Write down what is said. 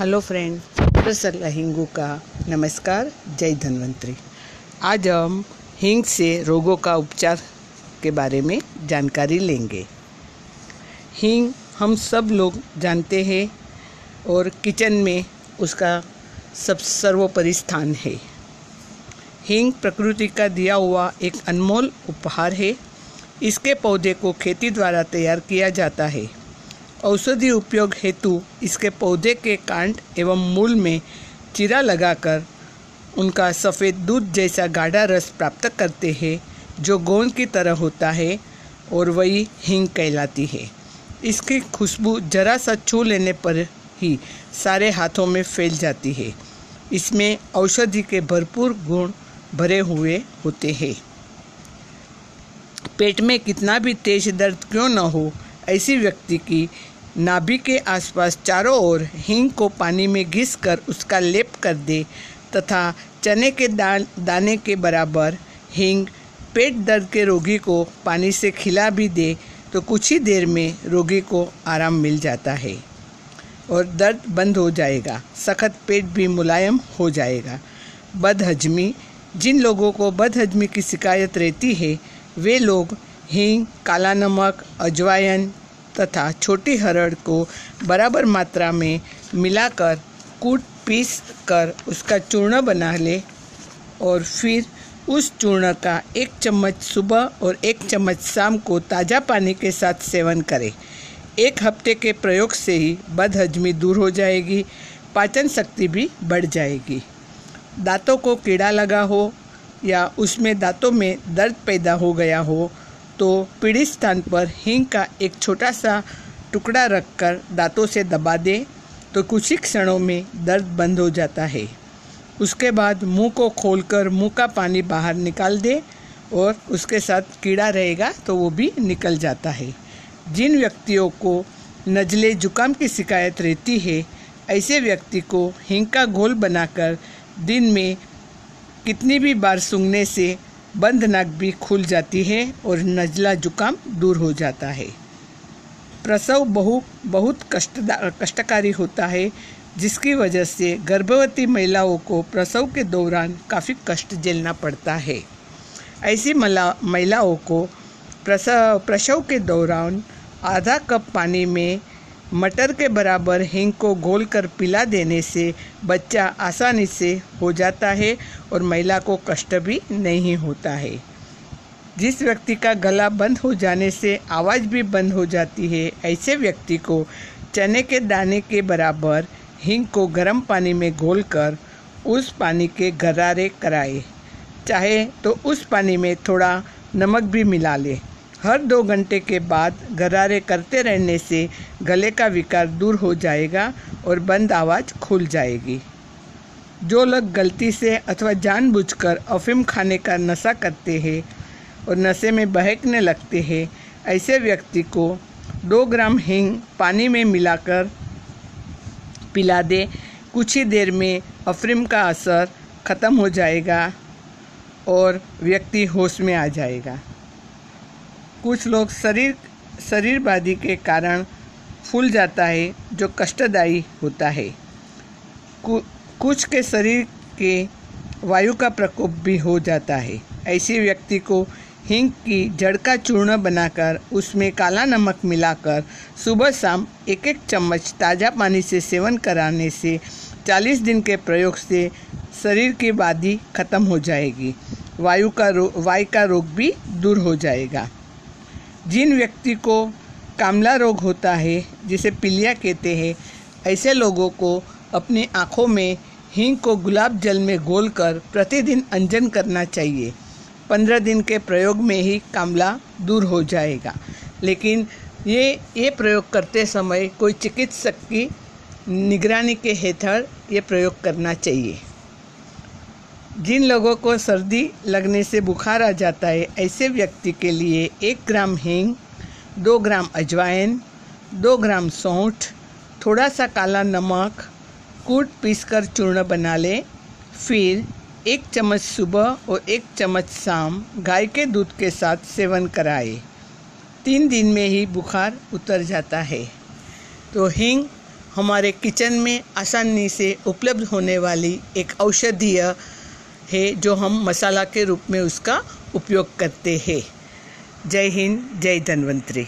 Hello friend प्रसन्न हिंगू का नमस्कार जय धन्वंतरी आज हम हिंग से रोगों का उपचार के बारे में जानकारी लेंगे। हिंग हम सब लोग जानते हैं और किचन में उसका सब सर्वोपरि स्थान है। हिंग प्रकृति का दिया हुआ एक अनमोल उपहार है। इसके पौधे को खेती द्वारा तैयार किया जाता है। औषधि उपयोग हेतु इसके पौधे के कांड एवं मूल में चीरा लगाकर उनका सफ़ेद दूध जैसा गाढ़ा रस प्राप्त करते हैं, जो गोंद की तरह होता है और वही हींग कहलाती है। इसकी खुशबू जरा सा छू लेने पर ही सारे हाथों में फैल जाती है। इसमें औषधि के भरपूर गुण भरे हुए होते हैं। पेट में कितना भी तेज दर्द क्यों न हो, ऐसी व्यक्ति की नाभि के आसपास चारों ओर हींग को पानी में घिस कर उसका लेप कर दे तथा चने के दान, दाने के बराबर हींग पेट दर्द के रोगी को पानी से खिला भी दे तो कुछ ही देर में रोगी को आराम मिल जाता है और दर्द बंद हो जाएगा, सख्त पेट भी मुलायम हो जाएगा। बदहजमी, जिन लोगों को बदहजमी की शिकायत रहती है, वे लोग हींग, काला नमक अजवायन तथा छोटी हरड़ को बराबर मात्रा में मिलाकर कूट पीस कर उसका चूर्ण बना ले और फिर उस चूर्ण का एक चम्मच सुबह और एक चम्मच शाम को ताज़ा पानी के साथ सेवन करें। एक हफ़्ते के प्रयोग से ही बदहजमी दूर हो जाएगी, पाचन शक्ति भी बढ़ जाएगी। दांतों को कीड़ा लगा हो या उसमें दांतों में दर्द पैदा हो गया हो तो पीड़ित स्थान पर हींग का एक छोटा सा टुकड़ा रखकर दांतों से दबा दें तो कुछ ही क्षणों में दर्द बंद हो जाता है। उसके बाद मुँह को खोलकर मुँह का पानी बाहर निकाल दें और उसके साथ कीड़ा रहेगा तो वो भी निकल जाता है। जिन व्यक्तियों को नजले जुकाम की शिकायत रहती है, ऐसे व्यक्ति को हींग का घोल बनाकर दिन में कितनी भी बार सूंघने से बंद नाक भी खुल जाती है और नजला जुकाम दूर हो जाता है। प्रसव बहु, बहुत कष्ट कष्टकारी होता है, जिसकी वजह से गर्भवती महिलाओं को प्रसव के दौरान काफ़ी कष्ट झेलना पड़ता है। ऐसी महिलाओं को प्रसव प्रसव के दौरान आधा कप पानी में मटर के बराबर हींग को घोल कर पिला देने से बच्चा आसानी से हो जाता है और महिला को कष्ट भी नहीं होता है। जिस व्यक्ति का गला बंद हो जाने से आवाज़ भी बंद हो जाती है, ऐसे व्यक्ति को चने के दाने के बराबर हींग को गर्म पानी में घोल कर उस पानी के गरारे कराए। चाहे तो उस पानी में थोड़ा नमक भी मिला ले। हर दो घंटे के बाद गरारे करते रहने से गले का विकार दूर हो जाएगा और बंद आवाज़ खुल जाएगी। जो लोग गलती से अथवा जानबूझकर अफीम खाने का नशा करते हैं और नशे में बहकने लगते हैं, ऐसे व्यक्ति को दो ग्राम हींग पानी में मिलाकर पिला दे। कुछ ही देर में अफीम का असर ख़त्म हो जाएगा और व्यक्ति होश में आ जाएगा। कुछ लोग शरीर शरीरबादी के कारण फूल जाता है, जो कष्टदायी होता है। कुछ के शरीर के वायु का प्रकोप भी हो जाता है। ऐसे व्यक्ति को हींग की जड़ का चूर्ण बनाकर उसमें काला नमक मिलाकर सुबह शाम एक एक चम्मच ताज़ा पानी से सेवन कराने से 40 दिन के प्रयोग से शरीर की बादी खत्म हो जाएगी। वायु का रो, वायु का रोग भी दूर हो जाएगा। जिन व्यक्ति को कामला रोग होता है, जिसे पिलिया कहते हैं, ऐसे लोगों को अपनी आँखों में हींग को गुलाब जल में घोल प्रतिदिन अंजन करना चाहिए। पंद्रह दिन के प्रयोग में ही कामला दूर हो जाएगा। लेकिन ये ये प्रयोग करते समय कोई चिकित्सक की निगरानी के हेठड़ ये प्रयोग करना चाहिए। जिन लोगों को सर्दी लगने से बुखार आ जाता है, ऐसे व्यक्ति के लिए एक ग्राम हींग, दो ग्राम अजवाइन, दो ग्राम सौंठ, थोड़ा सा काला नमक, कूट पीसकर चूर्ण बना लें। फिर एक चम्मच सुबह और एक चम्मच शाम गाय के दूध के साथ सेवन कराए। तीन दिन में ही बुखार उतर जाता है। तो हींग हमारे किचन में आसानी से उपलब्ध होने वाली एक औषधीय है, जो हम मसाला के रूप में उसका उपयोग करते हैं। जय हिंद, जय धन्वंतरी।